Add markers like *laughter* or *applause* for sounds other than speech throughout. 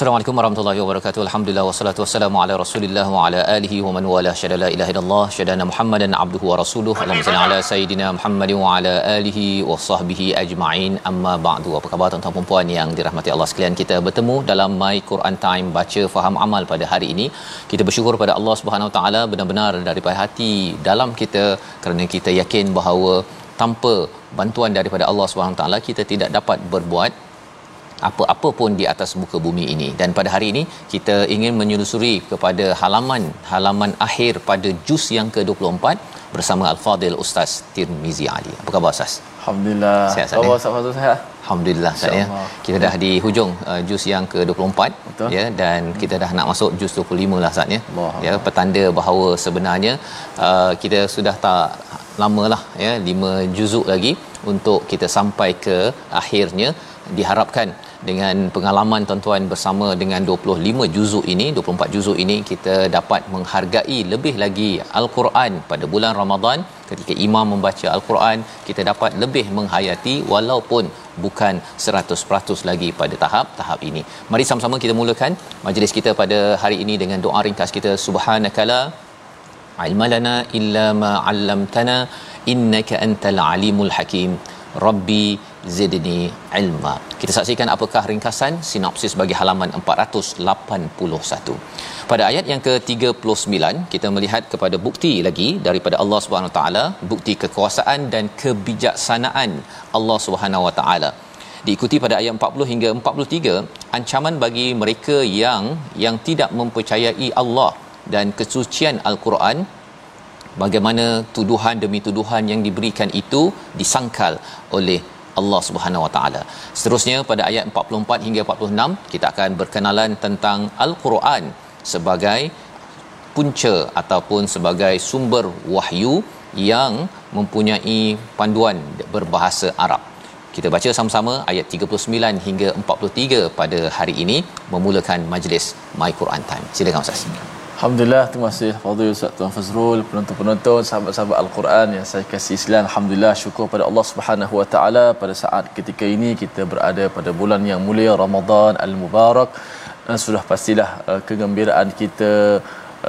Assalamualaikum warahmatullahi wabarakatuh. Alhamdulillah wassalatu wassalamu ala Rasulillah wa ala alihi wa man wala syada la ilaha illallah syadana Muhammadan abduhu wa rasuluh. Allahumma salli ala sayidina Muhammad wa ala alihi wa sahbihi ajma'in. Amma ba'du. Apa khabar tuan-tuan dan puan yang dirahmati Allah sekalian? Kita bertemu dalam My Quran Time baca faham amal pada hari ini. Kita bersyukur pada Allah Subhanahu wa taala benar-benar daripada hati dalam kita kerana kita yakin bahawa tanpa bantuan daripada Allah Subhanahu taala kita tidak dapat berbuat apa-apa pun di atas muka bumi ini dan pada hari ini kita ingin menyelusuri kepada halaman halaman akhir pada juz yang ke-24 bersama Al-Fadil Ustaz Tirmizi Ali. Apa khabar Ustaz? Alhamdulillah. Sihat, Ustaz, Apa ya? Ustaz Fazul sihat? Alhamdulillah Ustaz ya. Kita dah di hujung uh, juz yang ke-24 Betul. ya dan kita dah nak masuk juz 25 lah Ustaz ya. Allah. Ya petanda bahawa sebenarnya uh, kita sudah tak lamalah ya 5 juzuk lagi untuk kita sampai ke akhirnya diharapkan dengan pengalaman tuan-tuan bersama dengan 25 juzuk ini 24 juzuk ini kita dapat menghargai lebih lagi al-Quran. Pada bulan Ramadan ketika imam membaca al-Quran kita dapat lebih menghayati walaupun bukan 100% lagi pada tahap tahap ini. Mari sama-sama kita mulakan majlis kita pada hari ini dengan doa ringkas kita. Subhanakala ilmalana illa ma 'allamtana innaka antal alimul hakim rabbi zidni ilma. Kita saksikan apakah ringkasan sinopsis bagi halaman 481 pada ayat yang ke-39 kita melihat kepada bukti lagi daripada Allah Subhanahu taala bukti kekuasaan dan kebijaksanaan Allah Subhanahu Wa taala. Diikuti pada ayat 40 hingga 43 ancaman bagi mereka yang yang tidak mempercayai Allah dan kesucian al-Quran bagaimana tuduhan demi tuduhan yang diberikan itu disangkal oleh Allah Subhanahu Wa Taala. Seterusnya pada ayat 44 hingga 46 kita akan berkenalan tentang Al-Quran sebagai punca ataupun sebagai sumber wahyu yang mempunyai panduan berbahasa Arab. Kita baca sama-sama ayat 39 hingga 43 pada hari ini memulakan majlis My Quran Time. Silakan Ustaz. Alhamdulillah, terima kasih Fadil Ustaz Tuan Fazrul, penonton-penonton, sahabat-sahabat Al-Quran yang saya kasih Islam. Alhamdulillah, syukur pada Allah Subhanahu Wa Taala pada saat ketika ini kita berada pada bulan yang mulia Ramadan Al-Mubarak. Sudah pastilah uh, kegembiraan kita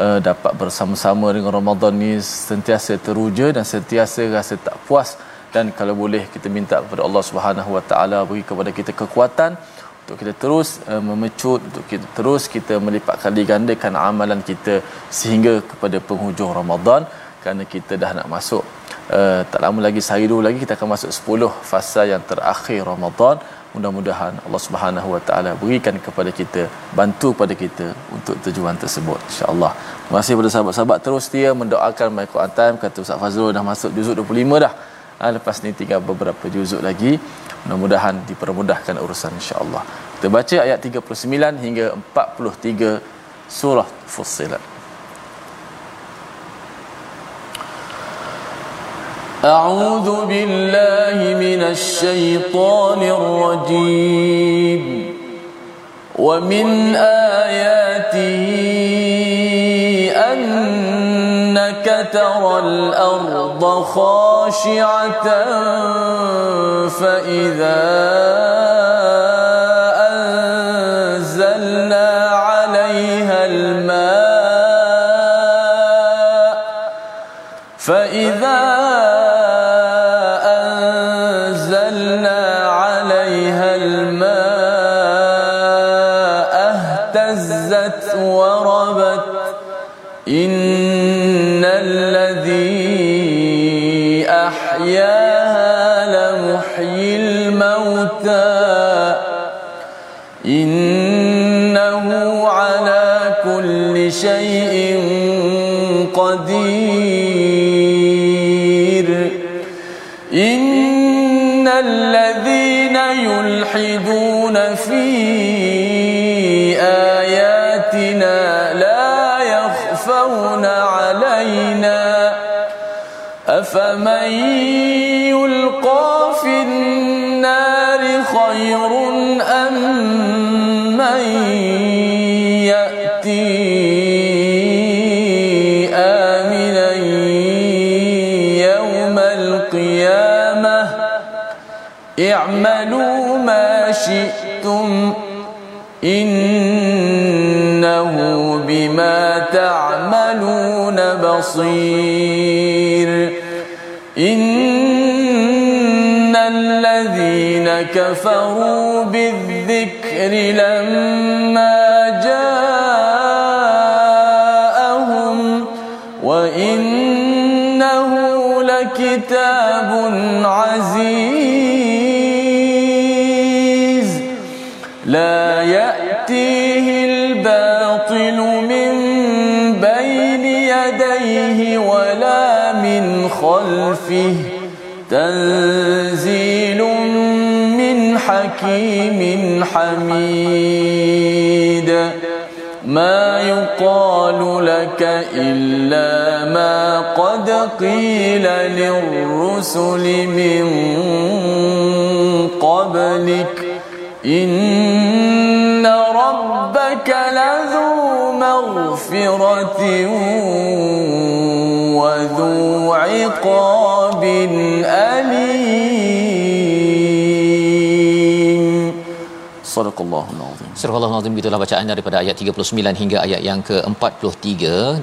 uh, dapat bersama-sama dengan Ramadan ni sentiasa teruja dan sentiasa rasa tak puas dan kalau boleh kita minta kepada Allah Subhanahu Wa Taala beri kepada kita kekuatan untuk kita terus uh, memecut untuk kita terus kita melipat kali gandakan amalan kita sehingga kepada penghujung Ramadan kerana kita dah nak masuk uh, tak lama lagi sehari dulu lagi kita akan masuk 10 fasa yang terakhir Ramadan mudah-mudahan Allah Subhanahu Wa Taala berikan kepada kita bantu kepada kita untuk tujuan tersebut insya-Allah. Terima kasih kepada sahabat-sahabat terus setia mendoakan My Quran Time kata Ustaz Fazrul dah masuk juzuk 25 dah. Ha, lepas ni tinggal beberapa juzuk lagi. Mudah-mudahan dipermudahkan urusan insya-Allah. Kita baca ayat 39 hingga 43 surah Fussilat. أعوذ بالله من الشيطان الرجيم ومن آياته أنك ترى الأرض خاشعة فإذا شيء قدير. إن الذين يلحدون في آياتنا لا يخفون علينا. أفمن يلقى في النار خير أم اعملوا ما شئتم إنه بما تعملون بصير. إن الذين كفروا بالذكر لما خلفه تنزيل من حكيم حميد. ما يقال لك إلا ما قد قيل للرسل من قبلك. إن ربك لذو مغفرة Sadaqallahul azim. Sadaqallahul azim itulah bacaan daripada ayat 39 hingga ayat yang ke-43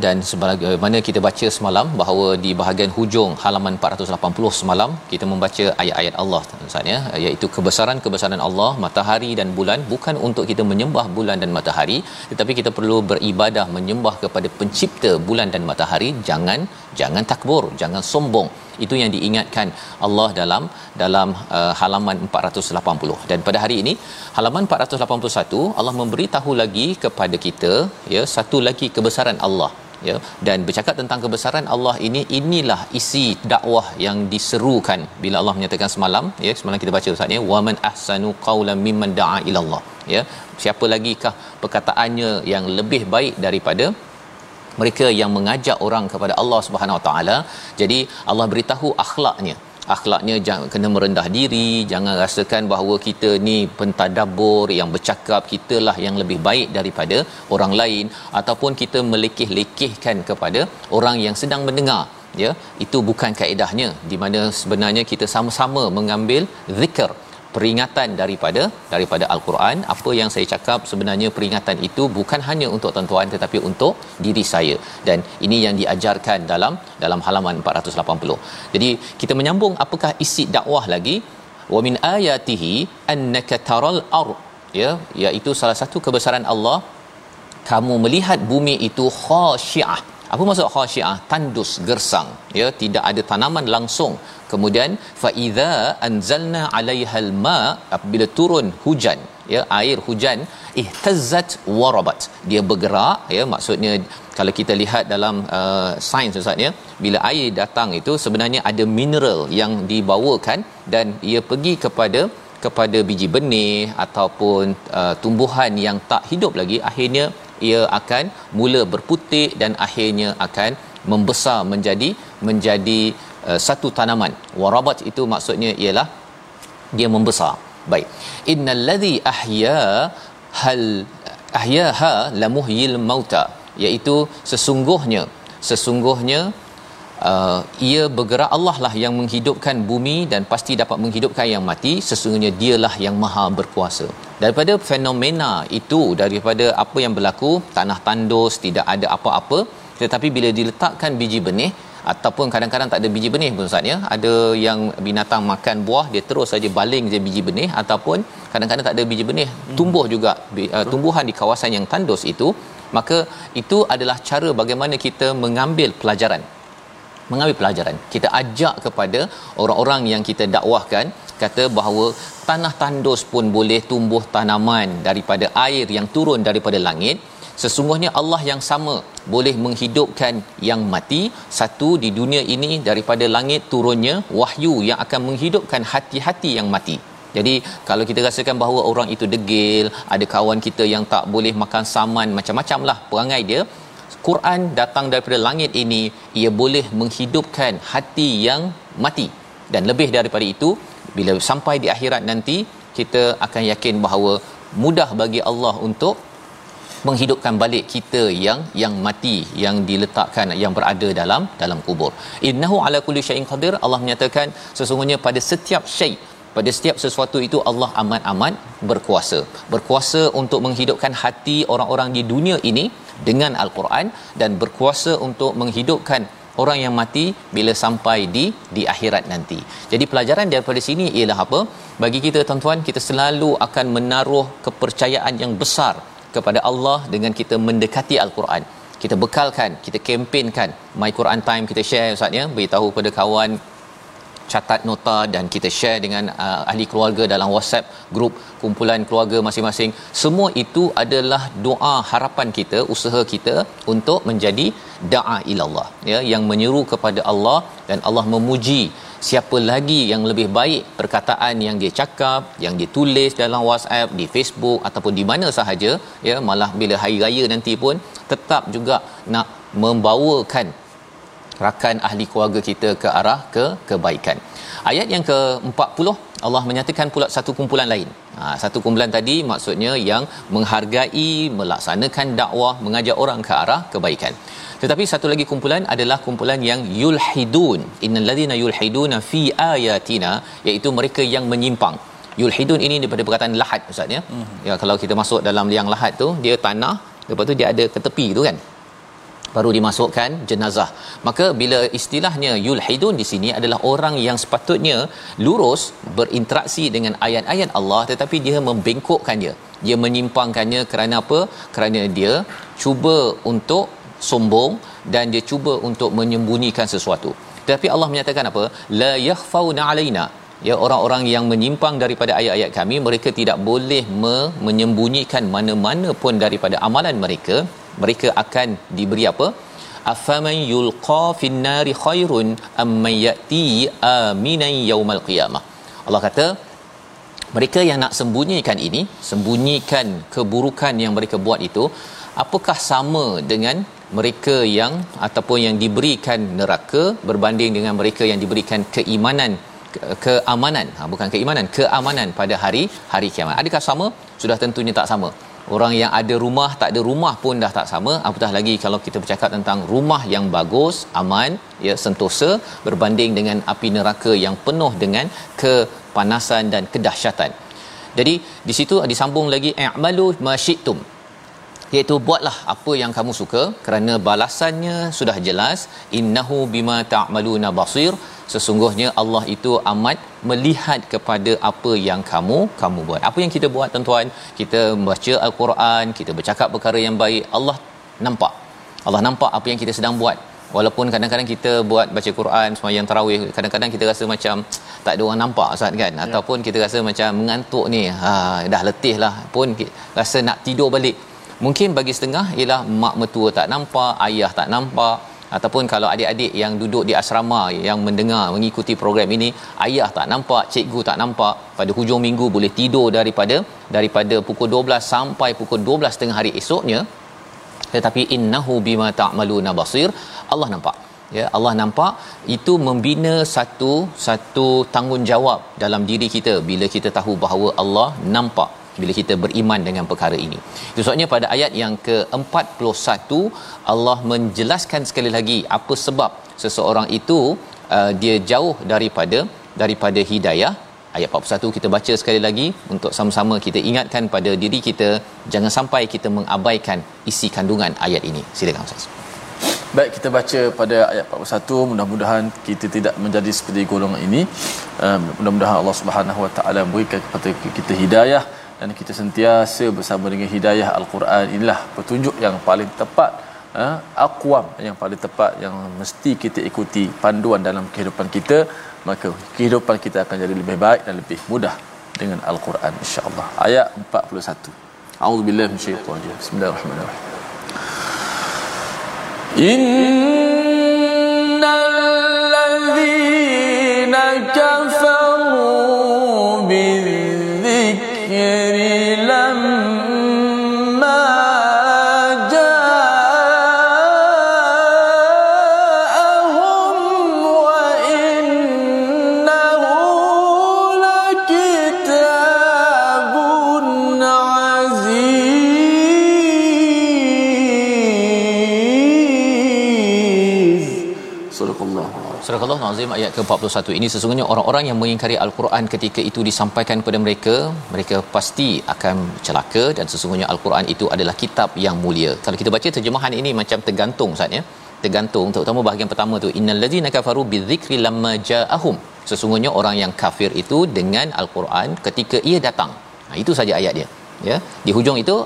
dan sebagaimana eh, kita baca semalam bahawa di bahagian hujung halaman 480 semalam kita membaca ayat-ayat Allah tuan-tuan ya. Iaitu kebesaran-kebesaran Allah matahari dan bulan bukan untuk kita menyembah bulan dan matahari tetapi kita perlu beribadah menyembah kepada pencipta bulan dan matahari. Jangan jangan takbur jangan sombong. Itu yang diingatkan Allah dalam dalam uh, halaman 480 dan pada hari ini halaman 481 Allah memberitahu lagi kepada kita ya satu lagi kebesaran Allah ya. Dan bercakap tentang kebesaran Allah ini inilah isi dakwah yang diserukan. Bila Allah menyatakan semalam ya semalam kita baca ustaz ya waman ahsanu qaulan mimman da'a ila Allah ya. Siapa lagikah perkataannya yang lebih baik daripada mereka yang mengajak orang kepada Allah Subhanahu Wa Taala. Jadi Allah beritahu akhlaknya. Akhlaknya jangan kena merendah diri, jangan rasakan bahawa kita ni pentadabbur yang bercakap kitalah yang lebih baik daripada orang lain ataupun kita melekeh-lekehkan kepada orang yang sedang mendengar ya itu bukan kaedahnya di mana sebenarnya kita sama-sama mengambil zikr peringatan daripada daripada al-Quran. Apa yang saya cakap sebenarnya peringatan itu bukan hanya untuk tuan-tuan tetapi untuk diri saya. Dan ini yang diajarkan dalam dalam halaman 480 jadi kita menyambung apakah isi dakwah lagi? Wa min ayatihi annaka taral ard ya iaitu salah satu kebesaran Allah kamu melihat bumi itu khasyiah apa maksud khasyiah tandus gersang. Ya tidak ada tanaman langsung. Kemudian fa idza anzalna 'alaihal ma apabila turun hujan ya air hujan ihtazzat warabat. Dia bergerak ya maksudnya kalau kita lihat dalam uh, sains ustaz ya bila air datang itu sebenarnya ada mineral yang dibawakan dan ia pergi kepada kepada biji benih ataupun uh, tumbuhan yang tak hidup lagi akhirnya ia akan mula berputik dan akhirnya akan membesar menjadi menjadi uh, satu tanaman. Warabat itu maksudnya ialah dia membesar. Baik. Innalladhi ahya hal ahyaha lamuhyil mauta iaitu sesungguhnya sesungguhnya uh, ia bergerak Allah lah yang menghidupkan bumi dan pasti dapat menghidupkan yang mati. Sesungguhnya dialah yang maha berkuasa. Daripada fenomena itu daripada apa yang berlaku tanah tandus tidak ada apa-apa tetapi bila diletakkan biji benih ataupun kadang-kadang tak ada biji benih pun Ustaz ya ada yang binatang makan buah dia terus saja baling je biji benih ataupun kadang-kadang tak ada biji benih tumbuh juga uh, tumbuhan di kawasan yang tandus itu maka itu adalah cara bagaimana kita mengambil pelajaran mengambil pelajaran. Kita ajak kepada orang-orang yang kita dakwahkan kata bahawa tanah tandus pun boleh tumbuh tanaman daripada air yang turun daripada langit. Sesungguhnya Allah yang sama boleh menghidupkan yang mati satu di dunia ini daripada langit turunnya wahyu yang akan menghidupkan hati-hati yang mati. Jadi kalau kita rasakan bahawa orang itu degil ada kawan kita yang tak boleh makan saman macam-macam lah perangai dia Quran datang daripada langit ini ia boleh menghidupkan hati yang mati. Dan lebih daripada itu bila sampai di akhirat nanti kita akan yakin bahawa mudah bagi Allah untuk menghidupkan balik kita yang yang mati yang diletakkan yang berada dalam dalam kubur. Innahu ala kulli syai'in qadir. Allah menyatakan sesungguhnya pada setiap syai pada setiap sesuatu itu Allah amat-amat berkuasa. Berkuasa untuk menghidupkan hati orang-orang di dunia ini dengan al-Quran dan berkuasa untuk menghidupkan orang yang mati bila sampai di di akhirat nanti. Jadi pelajaran daripada sini ialah apa? Bagi kita tuan-tuan, kita selalu akan menaruh kepercayaan yang besar kepada Allah dengan kita mendekati al-Quran. Kita bekalkan, kita kempenkan My Quran Time kita share ustaz ya, beritahu kepada kawan catat nota dan kita share dengan uh, ahli keluarga dalam WhatsApp grup kumpulan keluarga masing-masing. Semua itu adalah doa harapan kita usaha kita untuk menjadi da'a ilallah ya yang menyeru kepada Allah dan Allah memuji siapa lagi yang lebih baik perkataan yang dia cakap yang dia tulis dalam WhatsApp di Facebook ataupun di mana sahaja ya malah bila hari raya nanti pun tetap juga nak membawakan rakan ahli keluarga kita ke arah ke kebaikan. Ayat yang ke-40 Allah menyatakan pula satu kumpulan lain. Ha, satu kumpulan tadi maksudnya yang menghargai, melaksanakan dakwah, mengajak orang ke arah kebaikan. Tetapi satu lagi kumpulan adalah kumpulan yang yulhidun. Innal ladzina yulhiduna fi ayatina iaitu mereka yang menyimpang. Yulhidun ini daripada perkataan lahat ustaz ya. Hmm. Ya kalau kita masuk dalam liang lahat tu dia tanah lepas tu dia ada ke tepi tu kan baru dimasukkan jenazah. Maka bila istilahnya yulhidun di sini adalah orang yang sepatutnya lurus berinteraksi dengan ayat-ayat Allah tetapi dia membengkokkannya. Dia menyimpangkannya kerana apa? Kerana dia cuba untuk sombong dan dia cuba untuk menyembunyikan sesuatu. Tetapi Allah menyatakan apa? La yakhfauna alaina. Ya orang-orang yang menyimpang daripada ayat-ayat kami mereka tidak boleh me- menyembunyikan mana-mana pun daripada amalan mereka mereka akan diberi apa? Afaman yulqa fin nari khairun amman yati aminan yaumal qiyamah. Allah kata mereka yang nak sembunyikan ini sembunyikan keburukan yang mereka buat itu apakah sama dengan mereka yang ataupun yang diberikan neraka berbanding dengan mereka yang diberikan keimanan keamanan? Ha, bukan keimanan keamanan pada hari hari kiamat. Adakah sama? Sudah tentunya tak sama orang yang ada rumah tak ada rumah pun dah tak sama. Apatah lagi kalau kita bercakap tentang rumah yang bagus aman ya sentosa berbanding dengan api neraka yang penuh dengan kepanasan dan kedahsyatan. Jadi di situ disambung lagi i'malu masyitum iaitu buatlah apa yang kamu suka kerana balasannya sudah jelas innahu bima ta'maluna basir sesungguhnya Allah itu amat melihat kepada apa yang kamu kamu buat. Apa yang kita buat tuan-tuan, kita membaca al-Quran, kita bercakap perkara yang baik, Allah nampak. Allah nampak apa yang kita sedang buat. Walaupun kadang-kadang kita buat baca Quran sembahyang tarawih, kadang-kadang kita rasa macam tak ada orang nampak Ustaz kan ya. ataupun kita rasa macam mengantuk ni, ha dah letih lah pun rasa nak tidur balik. Mungkin bagi setengah ialah mak mertua tak nampak, ayah tak nampak, ataupun kalau adik-adik yang duduk di asrama yang mendengar mengikuti program ini ayah tak nampak cikgu tak nampak pada hujung minggu boleh tidur daripada daripada pukul 12 sampai pukul 12 tengah hari esoknya. Tetapi innahu bima ta'maluna basir Allah nampak. Ya Allah nampak. Itu membina satu satu tanggungjawab dalam diri kita bila kita tahu bahawa Allah nampak bila kita beriman dengan perkara ini. Itu sebabnya pada ayat yang ke-41 Allah menjelaskan sekali lagi apa sebab seseorang itu uh, dia jauh daripada daripada hidayah. Ayat 41 kita baca sekali lagi untuk sama-sama kita ingatkan pada diri kita jangan sampai kita mengabaikan isi kandungan ayat ini. Silakan Ustaz. Baik kita baca pada ayat 41 mudah-mudahan kita tidak menjadi seperti golongan ini. Uh, mudah-mudahan Allah Subhanahu Wa Taala berikan kepada kita hidayah dan kita sentiasa bersama dengan hidayah al-Quran. Inilah petunjuk yang paling tepat eh, akwam yang paling tepat yang mesti kita ikuti panduan dalam kehidupan kita. Maka kehidupan kita akan jadi lebih baik dan lebih mudah dengan al-Quran insya-Allah. Ayat 41 a'udzubillahi minasyaitonir rajim bismillahirrahmanirrahim. Innal ladzina kafaru بالذكر Al-Azim ayat ke-41 ini sesungguhnya orang-orang yang mengingkari Al-Quran ketika itu disampaikan kepada mereka mereka pasti akan celaka dan sesungguhnya Al-Quran itu adalah kitab yang mulia. Kalau kita baca terjemahan ini macam tergantung Ustaz ya. Tergantung terutama bahagian pertama tu innal ladzina kafaru bidzikri lamma ja'ahum. Sesungguhnya orang yang kafir itu dengan Al-Quran ketika ia datang. Ha, itu saja ayat dia. Ya. Di hujung itu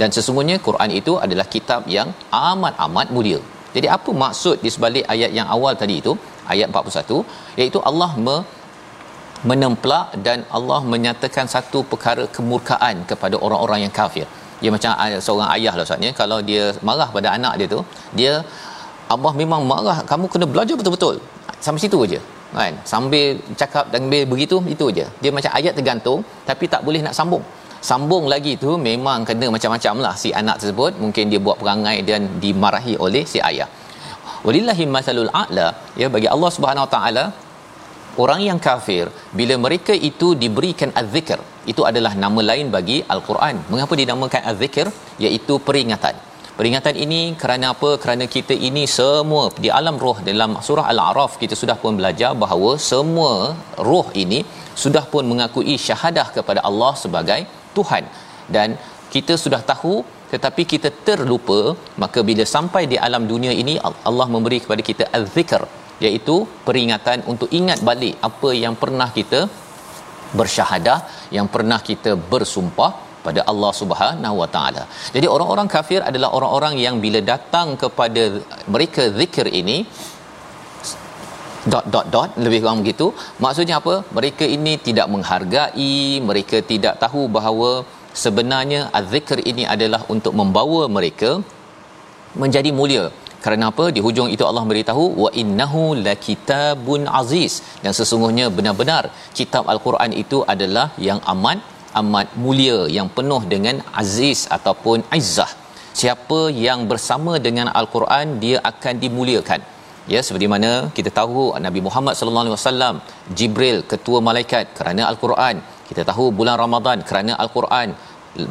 dan sesungguhnya Quran itu adalah kitab yang amat-amat mulia. Jadi apa maksud di sebalik ayat yang awal tadi itu ayat 41 iaitu Allah me, menemplak dan Allah menyatakan satu perkara kemurkaan kepada orang-orang yang kafir. Dia macam seorang ayah lah Ustaz kalau dia marah pada anak dia tu dia Allah memang marah kamu kena belajar betul-betul. Sampai situ aja. Kan? Sambil cakap dan begitu itu aja. Dia macam ayat tergantung tapi tak boleh nak sambung sambung lagi tu memang kena macam-macam lah si anak tersebut mungkin dia buat perangai dan dimarahi oleh si ayah walillahi masalul a'la. Ya bagi Allah Subhanahu Wa taala orang yang kafir bila mereka itu diberikan az-zikr itu adalah nama lain bagi al-Quran. Mengapa dinamakan az-zikr? Iaitu peringatan. Peringatan ini kerana apa? Kerana kita ini semua di alam roh dalam surah al-a'raf kita sudah pun belajar bahawa semua roh ini sudah pun mengakui syahadah kepada Allah sebagai Tuhan. Dan kita sudah tahu tetapi kita terlupa maka bila sampai di alam dunia ini Allah memberi kepada kita az-zikr iaitu peringatan untuk ingat balik apa yang pernah kita bersyahadah yang pernah kita bersumpah pada Allah Subhanahu Wa Taala. Jadi orang-orang kafir adalah orang-orang yang bila datang kepada mereka zikir ini dot dot dot lebih kurang begitu maksudnya apa mereka ini tidak menghargai mereka tidak tahu bahawa sebenarnya az-zikr ini adalah untuk membawa mereka menjadi mulia. Kerana apa? Di hujung itu Allah beritahu wa innahu lakitabun aziz. Dan sesungguhnya benar-benar kitab al-Quran itu adalah yang amat amat mulia yang penuh dengan aziz ataupun izzah. Siapa yang bersama dengan al-Quran dia akan dimuliakan. Ya seperti mana kita tahu Nabi Muhammad sallallahu alaihi wasallam Jibril ketua malaikat kerana al-Quran kita tahu bulan Ramadan kerana al-Quran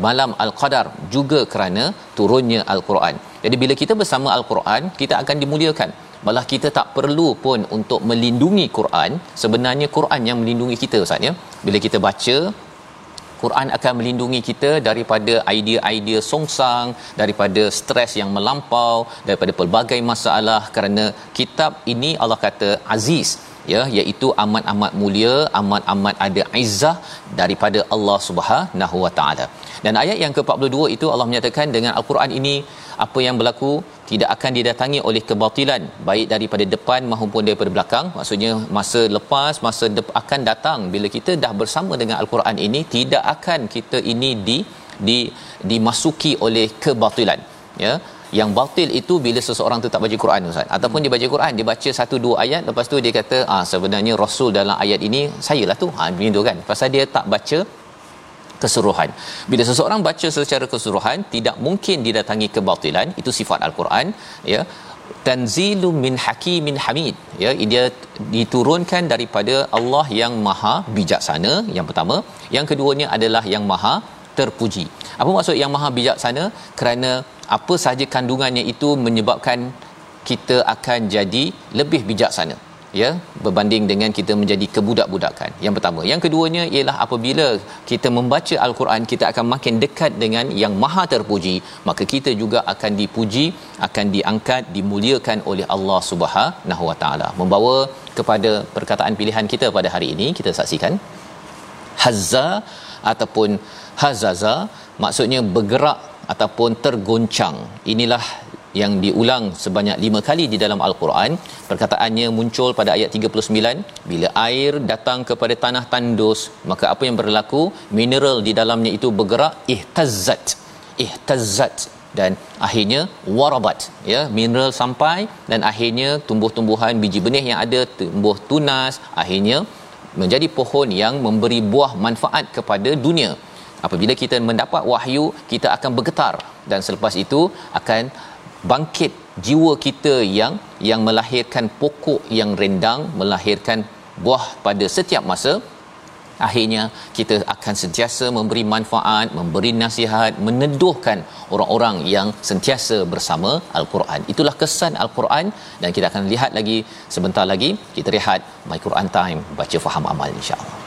malam al-Qadar juga kerana turunnya al-Quran. Jadi bila kita bersama al-Quran kita akan dimuliakan. Malah kita tak perlu pun untuk melindungi Quran. Sebenarnya Quran yang melindungi kita ustaz ya. Bila kita baca Quran akan melindungi kita daripada idea-idea songsang, daripada stres yang melampau, daripada pelbagai masalah kerana kitab ini Allah kata aziz ya iaitu amat-amat mulia, amat-amat ada izzah daripada Allah Subhanahu Wa Taala. Dan ayat yang ke-42 itu Allah menyatakan dengan al-Quran ini apa yang berlaku tidak akan didatangi oleh kebatilan baik daripada depan maupun daripada belakang maksudnya masa lepas masa de- akan datang bila kita dah bersama dengan al-Quran ini tidak akan kita ini di di dimasuki oleh kebatilan ya yang batil itu bila seseorang tu tak baca Quran Ustaz ataupun dia baca Quran dia baca satu dua ayat lepas tu dia kata ah sebenarnya rasul dalam ayat ini sayalah tu ha begitu kan pasal dia tak baca keseluruhan. Bila seseorang baca secara keseluruhan, tidak mungkin didatangi kebatilan. Itu sifat al-Quran, ya. Tanzilu min hakimin hamid. Ya, dia diturunkan daripada Allah yang Maha bijaksana yang pertama. Yang keduanya adalah yang Maha terpuji. Apa maksud yang Maha bijaksana? Kerana apa sahaja kandungannya itu menyebabkan kita akan jadi lebih bijaksana ya? Berbanding dengan kita menjadi kebudak-budakan. Yang pertama. Yang keduanya ialah apabila kita membaca al-Quran kita akan makin dekat dengan yang maha terpuji maka kita juga akan dipuji akan diangkat dimuliakan oleh Allah Subhanahu wa taala. Membawa kepada perkataan pilihan kita pada hari ini kita saksikan. Hazza ataupun hazaza maksudnya bergerak ataupun tergoncang. Inilah yang diulang sebanyak lima kali di dalam al-Quran. Perkataannya muncul pada ayat 39 bila air datang kepada tanah tandus maka apa yang berlaku? Mineral di dalamnya itu bergerak ihtazzat ihtazzat dan akhirnya warabat ya mineral sampai dan akhirnya tumbuh-tumbuhan biji benih yang ada tumbuh tunas akhirnya menjadi pohon yang memberi buah manfaat kepada dunia apabila kita mendapat wahyu kita akan bergetar dan selepas itu akan bangkit jiwa kita yang yang melahirkan pokok yang rendang melahirkan buah pada setiap masa. Akhirnya kita akan sentiasa memberi manfaat memberi nasihat meneduhkan orang-orang yang sentiasa bersama al-Quran. Itulah kesan al-Quran dan kita akan lihat lagi sebentar lagi. Kita rehat my Quran time baca faham amal insya-Allah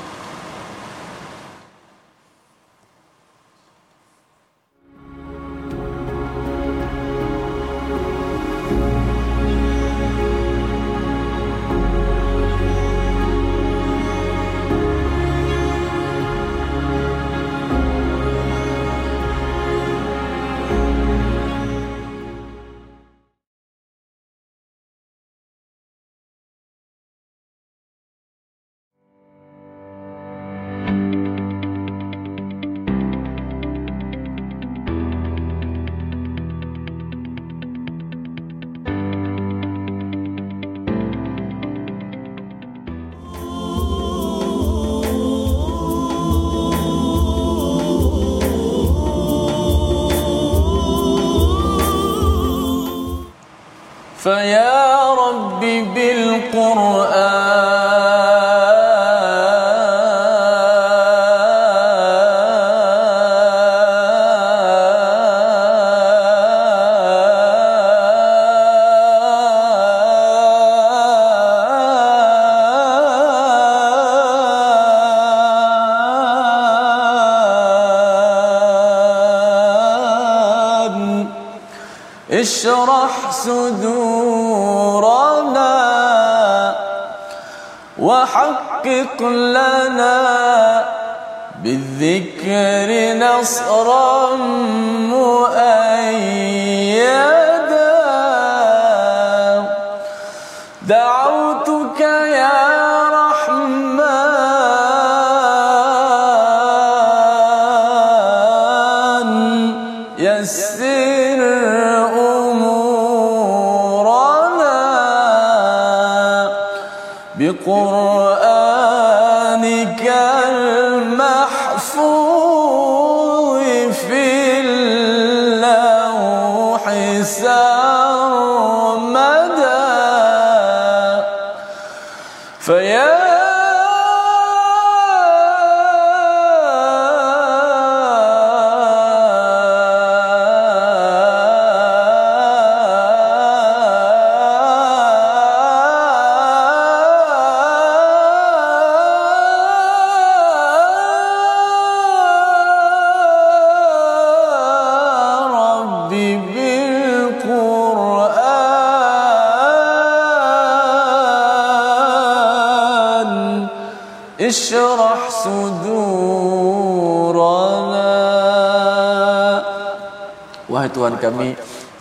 فيا رب بالقرآن يسر أمورنا بقرآنك kami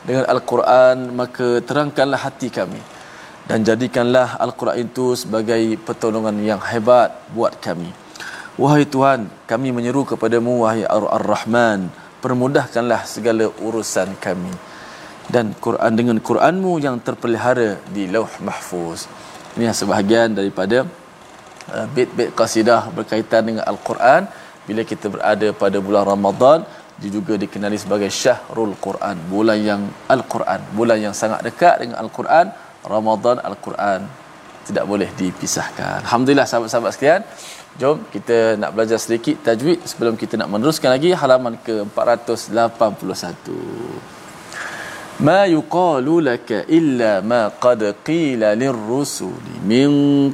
dengan Al-Quran maka terangkanlah hati kami dan jadikanlah Al-Quran itu sebagai pertolongan yang hebat buat kami. Wahai Tuhan, kami menyeru kepadamu wahai Ar-Rahman, permudahkanlah segala urusan kami dan Quran dengan Quranmu yang terpelihara di Lauh Mahfuz. Ini sebahagian daripada uh, bit-bit qasidah berkaitan dengan Al-Quran bila kita berada pada bulan Ramadan dia juga dikenali sebagai Syahrul Quran, bulan yang Al-Quran, bulan yang sangat dekat dengan Al-Quran, Ramadan Al-Quran tidak boleh dipisahkan. Alhamdulillah sahabat-sahabat sekalian. Jom kita nak belajar sedikit tajwid sebelum kita nak meneruskan lagi halaman ke 481. ma yuqalu laka illa ma qad qila lirrusuli min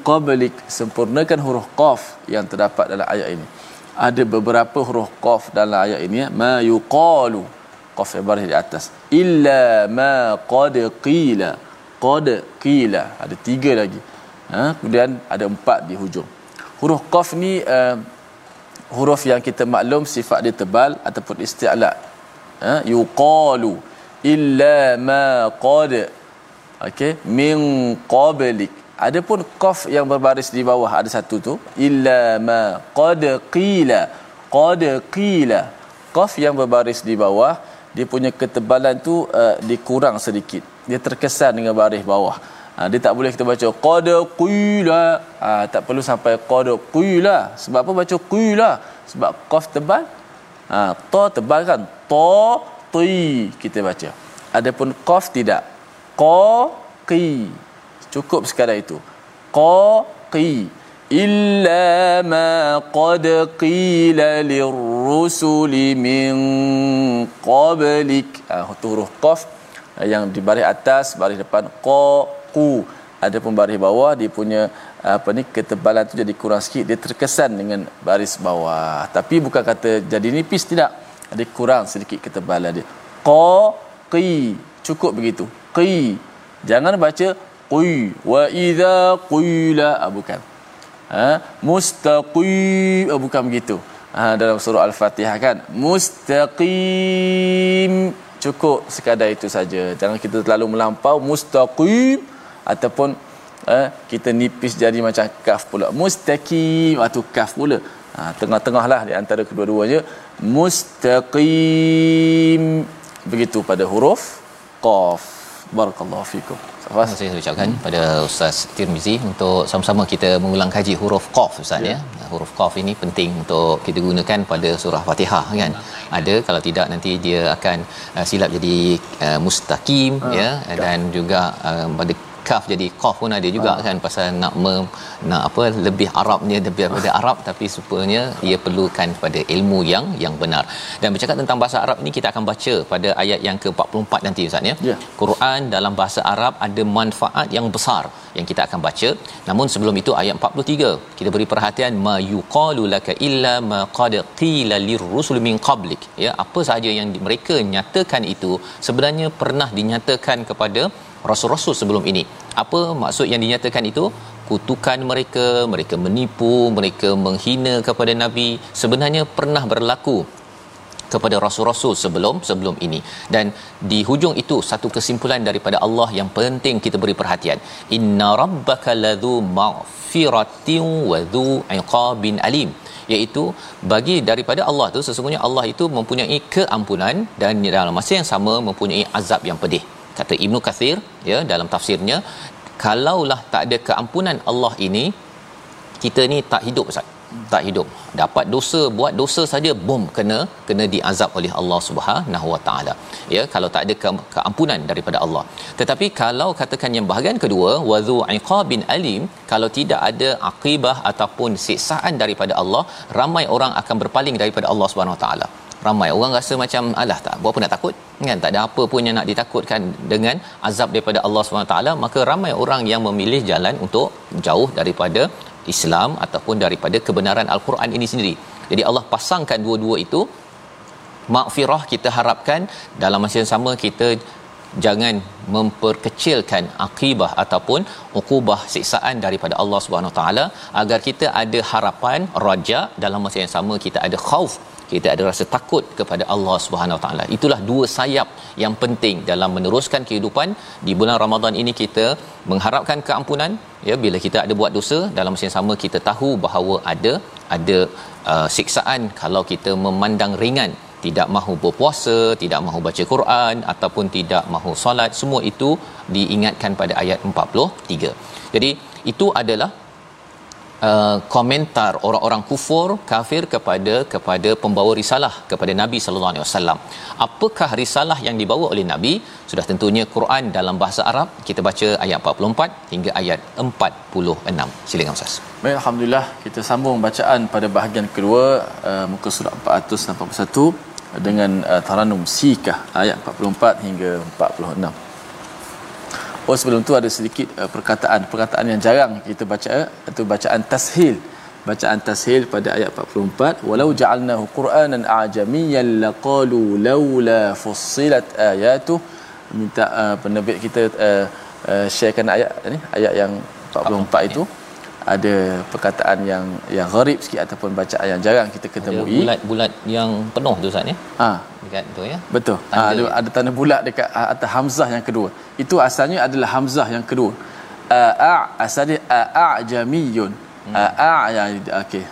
qablik sempurnakan huruf qaf yang terdapat dalam ayat ini ada beberapa huruf qaf dalam ayat ini ya. ma yuqalu. Qaf baris di atas. Illa ma qad qila. Qad qila. Ada tiga lagi. Ha? kemudian ada empat di hujung. Huruf qaf ni uh, huruf yang kita maklum sifat dia tebal ataupun isti'la. Ha? yuqalu. Illa ma qad. Okey? Min qablik adapun qaf yang berbaris di bawah ada satu tu illa ma qad qila qad qila. Qaf yang berbaris di bawah dia punya ketebalan tu uh, dikurang sedikit. Dia terkesan dengan baris bawah. Ha, dia tak boleh kita baca qad qila. Ha, tak perlu sampai qad qila. Sebab apa baca qila? Sebab qaf tebal ha, ta tebal kan? Ta ti kita baca. Adapun qaf tidak. Qa qi cukup sekadar itu. Qa qi illa ma qad qila lirrusuli min qablik. Ah huruf qaf yang di baris atas baris depan. Qa qu adapun baris bawah dia punya apa ni ketebalan tu jadi kurang sikit. Dia terkesan dengan baris bawah. Tapi bukan kata jadi nipis tidak. Ada kurang sedikit ketebalan dia. Qa qi cukup begitu. Qi. Jangan baca qi wa idza qila ah, bukan. Ha? Mustaqim oh, bukan begitu. Ha dalam surah al-fatihah kan. Mustaqim. Cukup sekadar itu saja. Jangan kita terlalu melampau. Mustaqim. Ataupun eh, kita nipis jadi macam kaf pula. Mustaqim. Atau kaf pula. Ha, tengah-tengah lah di antara kedua-duanya. Mustaqim. Begitu pada huruf qaf. Barakallahu fikum Terima kasih saya ucapkan pada Ustaz Tirmizi untuk sama-sama kita mengulang kaji huruf Qaf Ustaz ya. ya. Huruf Qaf ini penting untuk kita gunakan pada surah Fatihah kan. Ada kalau tidak nanti dia akan uh, silap jadi uh, mustaqim uh, ya dan juga uh, pada kaf jadi qaf pun ada juga ha. kan pasal nak me, nak apa lebih arabnya lebih daripada ha. arab tapi supaya ia perlukan pada ilmu yang yang benar dan bercakap tentang bahasa arab ini kita akan baca pada ayat yang ke-44 nanti ustaz ya yeah. Quran dalam bahasa arab ada manfaat yang besar yang kita akan baca namun sebelum itu ayat 43 kita beri perhatian ma yuqalu laka illa ma qad qila lirrusul min qablik ya apa sahaja yang mereka nyatakan itu sebenarnya pernah dinyatakan kepada rasul-rasul sebelum ini. Apa maksud yang dinyatakan itu? Kutukan mereka, mereka menipu, mereka menghina kepada nabi sebenarnya pernah berlaku kepada rasul-rasul sebelum sebelum ini dan di hujung itu satu kesimpulan daripada Allah yang penting kita beri perhatian inna rabbaka ladzu maghfiratin wa dzu iqabin alim iaitu bagi daripada Allah tu sesungguhnya Allah itu mempunyai keampunan dan dalam masa yang sama mempunyai azab yang pedih kata Ibnu Kathir ya dalam tafsirnya kalaulah tak ada keampunan Allah ini kita ni tak hidup Ustaz. Tak hidup. Dapat dosa buat dosa saja bom kena kena diazab oleh Allah Subhanahu Wa Taala. Ya kalau tak ada ke- keampunan daripada Allah. Tetapi kalau katakan yang bahagian kedua wazu iqabin alim kalau tidak ada akibah ataupun siksaan daripada Allah ramai orang akan berpaling daripada Allah Subhanahu Wa Taala ramai orang rasa macam alah tak buat apa nak takut? Kan tak ada apa pun yang nak ditakutkan dengan azab daripada Allah SWT maka ramai orang yang memilih jalan untuk jauh daripada Islam ataupun daripada kebenaran al-Quran ini sendiri. Jadi Allah pasangkan dua-dua itu. Makfirah kita harapkan dalam masa yang sama kita jangan memperkecilkan akibah ataupun ukubah siksaan daripada Allah Subhanahu taala agar kita ada harapan raja. Dalam masa yang sama kita ada khauf kita ada rasa takut kepada Allah Subhanahu taala itulah dua sayap yang penting dalam meneruskan kehidupan di bulan Ramadan ini kita mengharapkan keampunan ya bila kita ada buat dosa dalam masa yang sama kita tahu bahawa ada ada uh, siksaan kalau kita memandang ringan tidak mahu berpuasa, tidak mahu baca Quran ataupun tidak mahu solat, semua itu diingatkan pada ayat 43. Jadi itu adalah Uh, komentar orang-orang kufur kafir kepada kepada pembawa risalah kepada Nabi sallallahu alaihi wasallam. Apakah risalah yang dibawa oleh Nabi? Sudah tentunya Quran dalam bahasa Arab. Kita baca ayat 44 hingga ayat 46. Silakan Ustaz. Baik alhamdulillah kita sambung bacaan pada bahagian kedua uh, muka surat 481 dengan uh, taranum sikah ayat 44 hingga 46 Oh sebelum tu ada sedikit uh, perkataan perkataan yang jarang kita baca itu bacaan tashil. Bacaan tashil pada ayat 44 walau ja'alnahu qur'anan a'jamiyyan laqalu laula fussilat ayatuh. Minta uh, penerbit kita uh, uh, sharekan ayat ni ayat yang 44 itu. Ada perkataan yang yang gharib sikit ataupun bacaan yang jarang kita ketemui. bulat-bulat yang penuh tu Ustaz ya? Ha dekat tu ya? Betul. Ha, ada ada tanda bulat dekat atas hamzah yang kedua. Itu asalnya adalah hamzah yang kedua. A asalnya a'jamiyun a ya okey.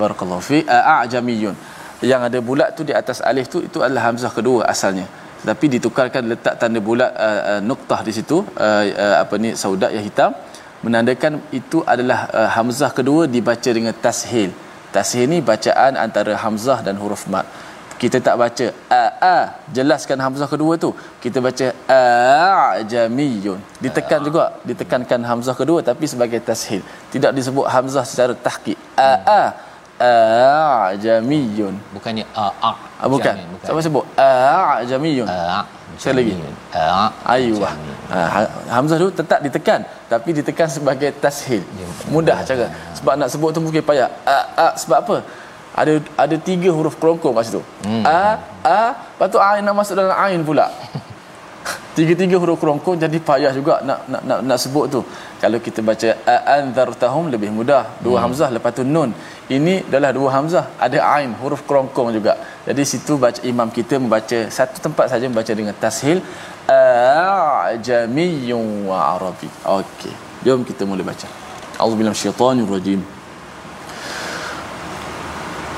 Barakallahu fi. A'jamiyun yang ada bulat tu di atas alif tu itu adalah hamzah kedua asalnya. Tetapi ditukarkan letak tanda bulat uh, uh, noktah di situ uh, uh, apa ni saudak yang hitam. Menandakan itu adalah uh, hamzah kedua dibaca dengan tashil. Tashil ni bacaan antara hamzah dan huruf mat. Kita tak baca a a jelaskan hamzah kedua tu. Kita baca a jamiyun. Ditekan juga, ditekankan hamzah kedua tapi sebagai tashil. Tidak disebut hamzah secara tahqiq. A a a jamiyun. Bukannya a a. Ah, bukan. Siapa sebut? A jamiyun. A lagi. Ah, Ayuh. Ha, Hamzah tu tetap ditekan tapi ditekan sebagai tashil. Mudah cara. Sebab nak sebut tu mungkin payah. A, a, sebab apa? Ada ada tiga huruf kerongkong kat situ. Hmm. A a lepas tu ain nak masuk dalam ain pula. *laughs* Tiga-tiga huruf kerongkong jadi payah juga nak nak nak, nak sebut tu. Kalau kita baca anzartahum lebih mudah. Dua hmm. hamzah lepas tu nun. Ini adalah dua hamzah, ada ain, huruf kerongkong juga. Jadi situ baca imam kita membaca satu tempat saja membaca dengan tashil a'jamiyyun wa arabi. Okey. Jom kita mula baca. Auzubillahi minasyaitanir rajim.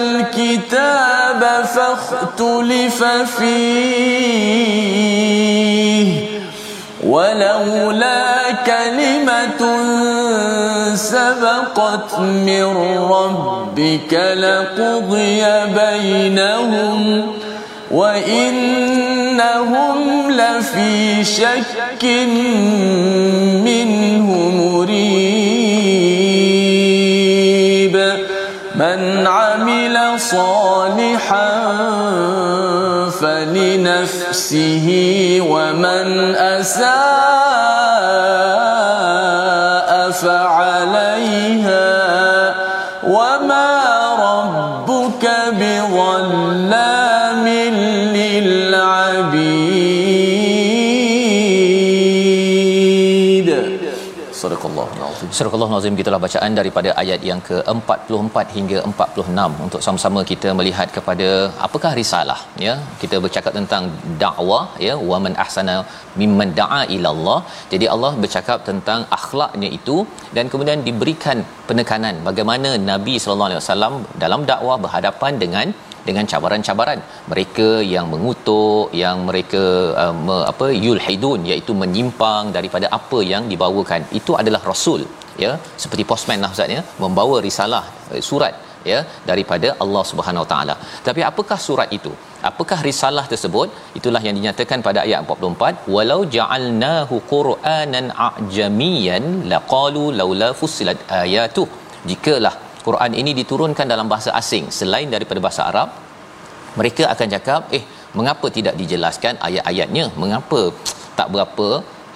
الكتاب فاختلف فيه. ولولا كلمة سبقت من ربك لقضي بينهم وإنهم لفي شك منه مريب. من صالحا فلنفسه ومن أساء Surah Al-Nazim gitulah bacaan daripada ayat yang ke-44 hingga 46 untuk sama-sama kita melihat kepada apakah risalah ya. Kita bercakap tentang dakwah ya. Wa man ahsana mimman da'a ila Allah jadi Allah bercakap tentang akhlaknya itu dan kemudian diberikan penekanan bagaimana Nabi sallallahu alaihi wasallam dalam dakwah berhadapan dengan dengan cabaran-cabaran. Mereka yang mengutuk yang mereka uh, me, apa yulhidun iaitu menyimpang daripada apa yang dibawakan. Itu adalah rasul ya. Seperti postman lah ustaz ya. Membawa risalah eh, surat ya daripada Allah Subhanahu taala. Tapi apakah surat itu? Apakah risalah tersebut? Itulah yang dinyatakan pada ayat 44 walau ja'alnahu qur'anan a'jamiyan laqalu laula fussilat ayatuh jikalah Quran ini diturunkan dalam bahasa asing. Selain daripada bahasa Arab mereka akan cakap eh mengapa tidak dijelaskan ayat-ayatnya? Mengapa tak berapa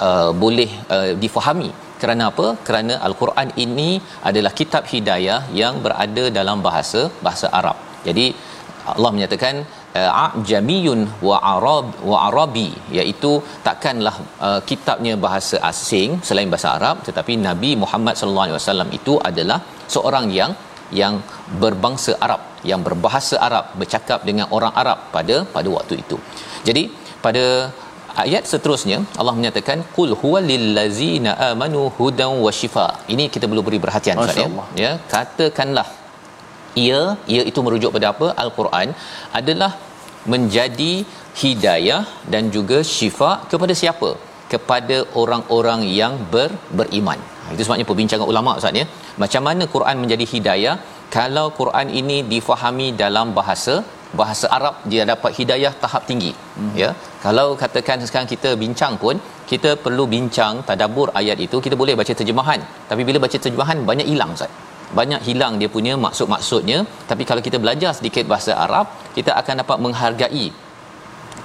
uh, boleh uh, difahami? Kerana apa? Kerana al-Quran ini adalah kitab hidayah yang berada dalam bahasa bahasa Arab. Jadi Allah menyatakan ajamiyun wa arab wa arabi iaitu takkanlah uh, kitabnya bahasa asing selain bahasa Arab tetapi Nabi Muhammad sallallahu alaihi wasallam itu adalah seorang yang yang berbangsa Arab yang berbahasa Arab bercakap dengan orang Arab pada pada waktu itu. Jadi pada ayat seterusnya Allah menyatakan qul huwal lillazina amanu hudan wa shifa. Ini kita perlu beri perhatian Ustaz ya. ya. Katakanlah ia ia itu merujuk pada apa? al-Quran adalah menjadi hidayah dan juga syifa kepada siapa? Kepada orang-orang yang ber, beriman. Itu sebabnya perbincangan ulama ustaz ya. Macam mana Quran menjadi hidayah? Kalau Quran ini difahami dalam bahasa bahasa Arab dia dapat hidayah tahap tinggi hmm. ya. Kalau katakan sekarang kita bincang pun kita perlu bincang tadabbur ayat itu kita boleh baca terjemahan. Tapi bila baca terjemahan banyak hilang ustaz banyak hilang dia punya maksud-maksudnya. Tapi kalau kita belajar sedikit bahasa Arab kita akan dapat menghargai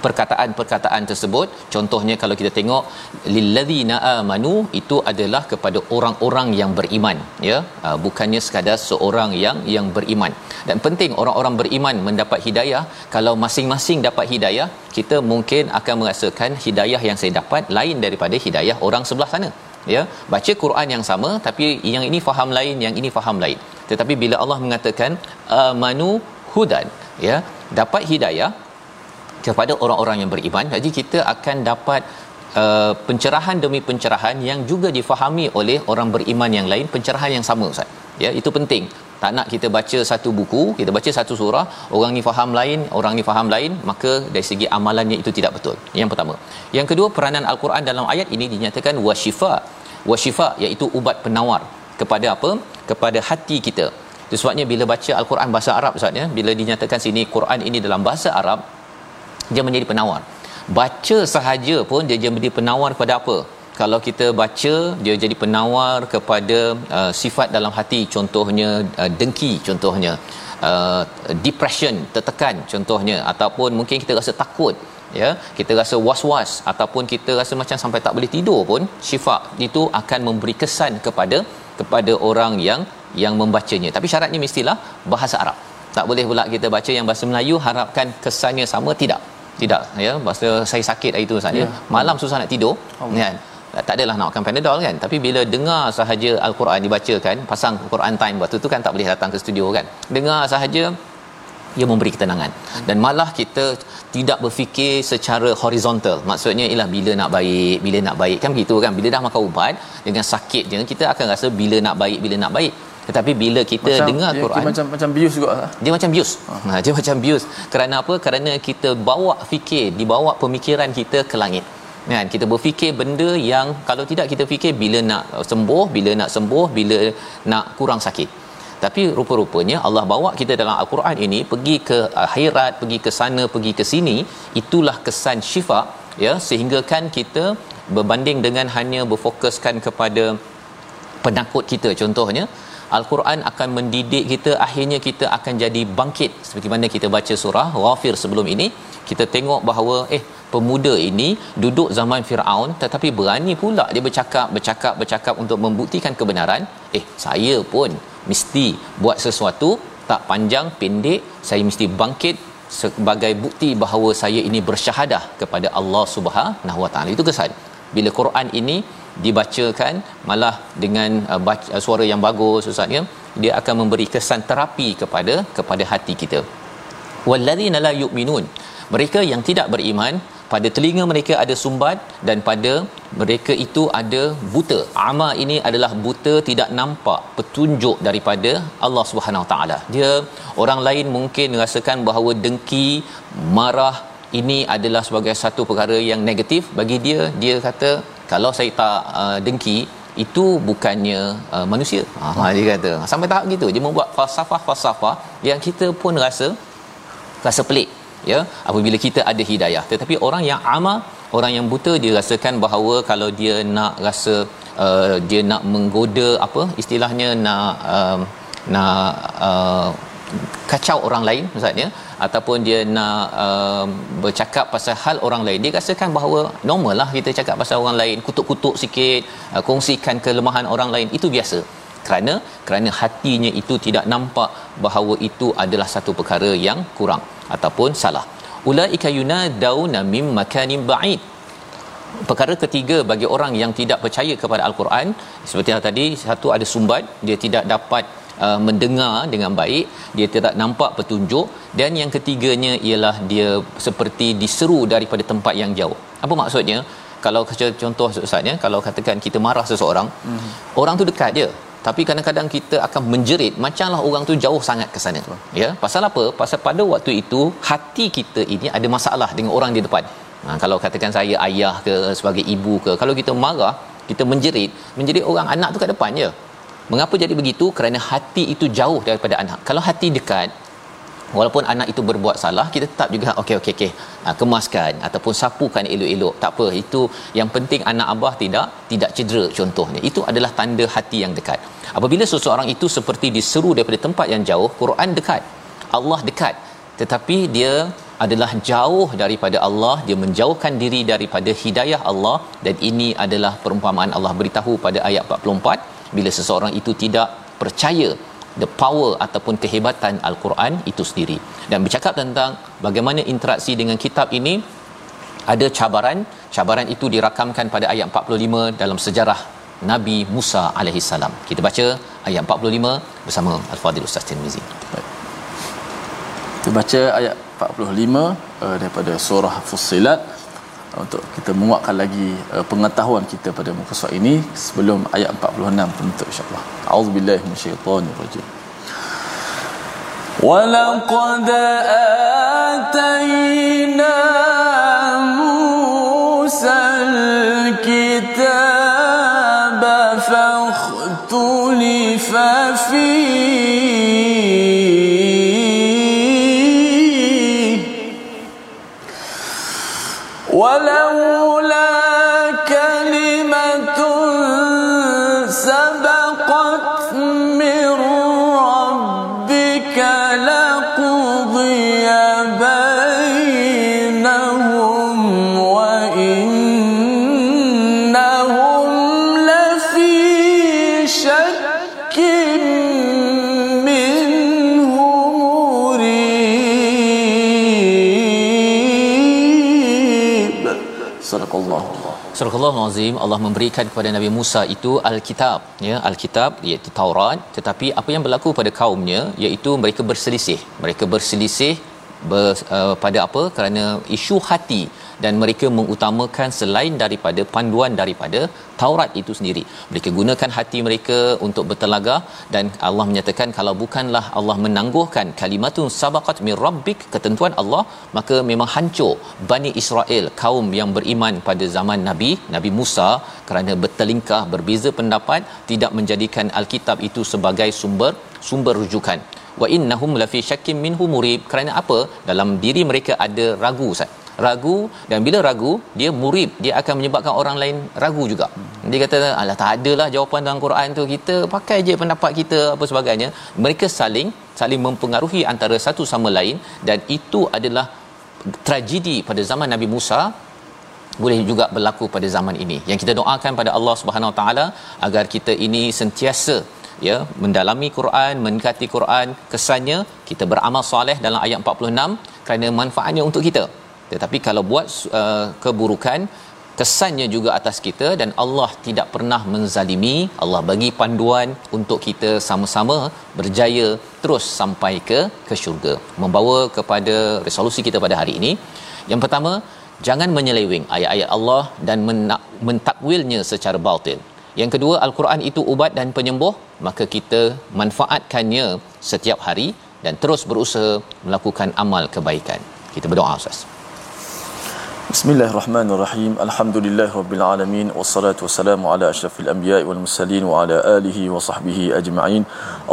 perkataan-perkataan tersebut. Contohnya kalau kita tengok lilladzina amanu itu adalah kepada orang-orang yang beriman ya. Uh, bukannya sekadar seorang yang yang beriman. Dan penting orang-orang beriman mendapat hidayah. Kalau masing-masing dapat hidayah kita mungkin akan merasakan hidayah yang saya dapat lain daripada hidayah orang sebelah sana ya baca Quran yang sama tapi yang ini faham lain yang ini faham lain. Tetapi bila Allah mengatakan amanu hudan ya dapat hidayah kepada orang-orang yang beriman jadi kita akan dapat uh, pencerahan demi pencerahan yang juga difahami oleh orang beriman yang lain pencerahan yang sama ustaz. Ya itu penting tak nak kita baca satu buku kita baca satu surah orang ni faham lain orang ni faham lain maka dari segi amalannya itu tidak betul. Yang pertama. Yang kedua peranan al-Quran dalam ayat ini dinyatakan wasyifa wasyifa iaitu ubat penawar. Kepada apa? Kepada hati kita. Itu sebabnya bila baca al-Quran bahasa Arab ustaz ya bila dinyatakan sini Quran ini dalam bahasa Arab dia menjadi penawar. Baca sahaja pun dia jadi penawar kepada apa kalau kita baca dia jadi penawar kepada uh, sifat dalam hati contohnya uh, dengki contohnya uh, depression tertekan contohnya ataupun mungkin kita rasa takut ya. Kita rasa was-was ataupun kita rasa macam sampai tak boleh tidur pun syifa itu akan memberi kesan kepada kepada orang yang yang membacanya. Tapi syaratnya mestilah bahasa Arab. Tak boleh pula kita baca yang bahasa Melayu harapkan kesannya sama? Tidak. Tidak ya. Masa saya sakit hari itu saja ya. malam susah nak tidur oh. kan tak adalah nak makan panadol kan. Tapi bila dengar sahaja al-Quran dibacakan pasang Quran time waktu tu kan tak boleh datang ke studio kan. Dengar sahaja ia memberi ketenangan. Dan malah kita tidak berfikir secara horizontal. Maksudnya ialah bila nak baik bila nak baik. Kan begitu kan? Bila dah makan ubat dengan sakitnya kita akan rasa bila nak baik bila nak baik. Tetapi bila kita macam, dengar dia, Quran dia macam macam bius juga dia macam bius. Ha. dia macam bius. Kerana apa? Kerana kita bawa fikir dibawa pemikiran kita ke langit kan kita berfikir benda yang kalau tidak kita fikir bila nak sembuh bila nak sembuh bila nak kurang sakit. Tapi rupa-rupanya Allah bawa kita dalam al-Quran ini pergi ke akhirat pergi ke sana pergi ke sini itulah kesan syifa ya sehingga kan kita berbanding dengan hanya berfokuskan kepada penakut kita. Contohnya Al-Quran akan mendidik kita akhirnya kita akan jadi bangkit. Seperti mana kita baca surah Ghafir sebelum ini kita tengok bahawa eh pemuda ini duduk zaman Firaun tetapi berani pula dia bercakap bercakap bercakap untuk membuktikan kebenaran. Eh saya pun mesti buat sesuatu tak panjang pendek. Saya mesti bangkit sebagai bukti bahawa saya ini bersyahadah kepada Allah Subhanahu Wa Taala. Itu kesan bila Quran ini dibacakan malah dengan uh, baca, uh, suara yang bagus ustaz ya dia akan memberi kesan terapi kepada kepada hati kita. Walladzina la yu'minun. Mereka yang tidak beriman pada telinga mereka ada sumbat dan pada mereka itu ada buta. Ama ini adalah buta tidak nampak petunjuk daripada Allah Subhanahu taala. Dia orang lain mungkin rasakan bahawa dengki marah ini adalah sebagai satu perkara yang negatif bagi dia. Dia kata kalau saya tak uh, dengki itu bukannya uh, manusia. Ha dia kata. Sampai tahap gitu dia membuat falsafah-falsafah yang kita pun rasa rasa pelik ya. Apabila kita ada hidayah. Tetapi orang yang ama orang yang buta dia rasakan bahawa kalau dia nak rasa uh, dia nak menggoda apa istilahnya nak uh, nak uh, kacau orang lain maksudnya ataupun dia nak uh, bercakap pasal hal orang lain. Dia rasakan bahawa normal lah kita cakap pasal orang lain kutuk-kutuk sikit uh, kongsikan kelemahan orang lain. Itu biasa. Kerana kerana hatinya itu tidak nampak bahawa itu adalah satu perkara yang kurang ataupun salah. Ulaika yunaduna mim makanin ba'id. Perkara ketiga bagi orang yang tidak percaya kepada al-Quran seperti yang tadi satu ada sumbat dia tidak dapat uh, mendengar dengan baik dia tidak nampak petunjuk. Dan yang ketiganya ialah dia seperti diseru daripada tempat yang jauh. Apa maksudnya? Kalau contoh ustaz ya kalau katakan kita marah seseorang hmm. orang tu dekat dia tapi kadang-kadang kita akan menjerit. Macamlah orang tu jauh sangat ke sana. Ya? Pasal apa? Pasal pada waktu itu hati kita ini ada masalah dengan orang di depan. Ha, kalau katakan saya ayah ke sebagai ibu ke kalau kita marah kita menjerit. Menjerit orang anak tu kat depan je mengapa jadi begitu? Kerana hati itu jauh daripada anak. Kalau hati dekat walaupun anak itu berbuat salah kita tetap juga okey okey okey ha, kemaskan ataupun sapukan elok-elok. Tak apa itu yang penting anak abah tidak tidak cedera contohnya. Itu adalah tanda hati yang dekat. Apabila seseorang itu seperti diseru daripada tempat yang jauh Quran dekat Allah dekat. Tetapi dia adalah jauh daripada Allah dia menjauhkan diri daripada hidayah Allah dan ini adalah perumpamaan Allah beritahu pada ayat 44 bila seseorang itu tidak percaya the power ataupun kehebatan al-Quran itu sendiri. Dan bercakap tentang bagaimana interaksi dengan kitab ini ada cabaran. Cabaran itu dirakamkan pada ayat 45 dalam sejarah Nabi Musa alaihi salam. Kita baca ayat 45 bersama al-Fadil Ustaz Tirmizi. Kita baca ayat 45 uh, daripada surah Fussilat untuk kita menguatkan lagi uh, pengetahuan kita pada muka surat ini sebelum ayat 46 penutup insyaallah. Auzubillahi minasyaitonir rajim. ولقد آتينا Surah Al-Azim Allah memberikan kepada Nabi Musa itu Alkitab ya Alkitab iaitu Taurat. Tetapi apa yang berlaku pada kaumnya iaitu mereka berselisih. Mereka berselisih ber, uh, pada apa kerana isu hati dan mereka mengutamakan selain daripada panduan daripada Taurat itu sendiri. Mereka gunakan hati mereka untuk bertelaga dan Allah menyatakan kalau bukanlah Allah menangguhkan kalimatun sabaqat min rabbik ketentuan Allah maka memang hancur Bani Israel kaum yang beriman pada zaman Nabi Nabi Musa kerana bertelingkah berbeza pendapat tidak menjadikan Alkitab itu sebagai sumber sumber rujukan wa innahum lafi syakkim minhu murib. Kerana apa? Dalam diri mereka ada ragu Ustaz. Ragu dan bila ragu dia murib. Dia akan menyebabkan orang lain ragu juga. Dia kata alah tak adalah jawapan dalam Quran tu. Kita pakai je pendapat kita apa sebagainya. Mereka saling saling mempengaruhi antara satu sama lain. Dan itu adalah tragedi pada zaman Nabi Musa. Boleh juga berlaku pada zaman ini. Yang kita doakan pada Allah Subhanahu Wa Taala agar kita ini sentiasa ya mendalami Quran mendekati Quran kesannya kita beramal soleh dalam ayat 46 kerana manfaatnya untuk kita. Tetapi kalau buat uh, keburukan kesannya juga atas kita dan Allah tidak pernah menzalimi Allah bagi panduan untuk kita sama-sama berjaya terus sampai ke ke syurga. Membawa kepada resolusi kita pada hari ini. Yang pertama jangan menyeleweng ayat-ayat Allah dan mentakwilnya secara batil yang kedua, Al-Quran itu ubat dan penyembuh, maka kita manfaatkannya setiap hari dan terus berusaha melakukan amal kebaikan. Kita berdoa, Ustaz. Bismillahirrahmanirrahim. Alhamdulillahirrabbilalamin. Wassalatu wassalamu ala ashrafil anbiya wal musallin wa ala alihi wa sahbihi ajma'in.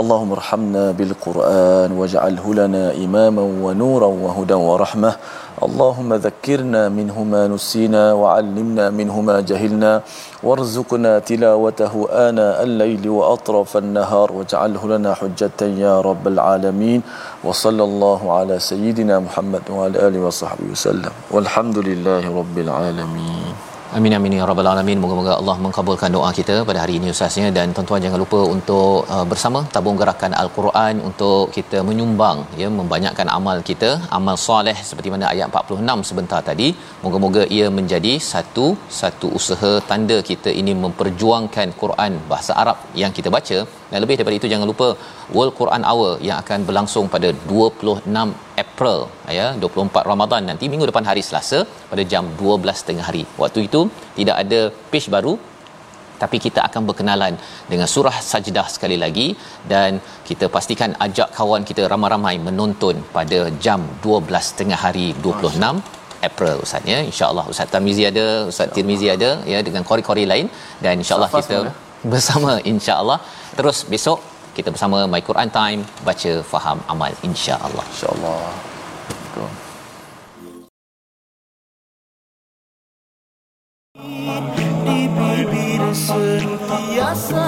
Allahumma rahamna bil Qur'an waj'alhu lana imaman wa nuran wa hudan wa rahmah. اللهم ذكرنا منه ما نسينا وعلمنا منه ما جهلنا وارزقنا تلاوته آناء الليل وأطراف النهار واجعله لنا حجة يا رب العالمين وصلى الله على سيدنا محمد وعلى آله وصحبه وسلم والحمد لله رب العالمين Amin amin ya rabbal alamin. Moga-moga Allah mengabulkan doa kita pada hari ini ustaznya dan tuan-tuan jangan lupa untuk uh, bersama tabung gerakan al-Quran untuk kita menyumbang ya membanyakkan amal kita, amal soleh seperti mana ayat 46 sebentar tadi. Moga-moga ia menjadi satu satu usaha tanda kita ini memperjuangkan Quran bahasa Arab yang kita baca dan lebih daripada itu jangan lupa World Quran Hour yang akan berlangsung pada 26 April ya 24 Ramadan nanti minggu depan hari Selasa pada jam 12 tengah hari. Waktu itu tidak ada page baru tapi kita akan berkenalan dengan surah sajdah sekali lagi dan kita pastikan ajak kawan kita ramai-ramai menonton pada jam 12 tengah hari 26 April Ustaz ya. Insyaallah Ustaz Tamizi ada Ustaz Tirmizi ada ya dengan kori-kori lain. Dan insyaallah kita bersama insyaallah terus besok kita bersama My Quran Time baca faham amal insya-Allah. Insya-Allah. Di bibir sentiasa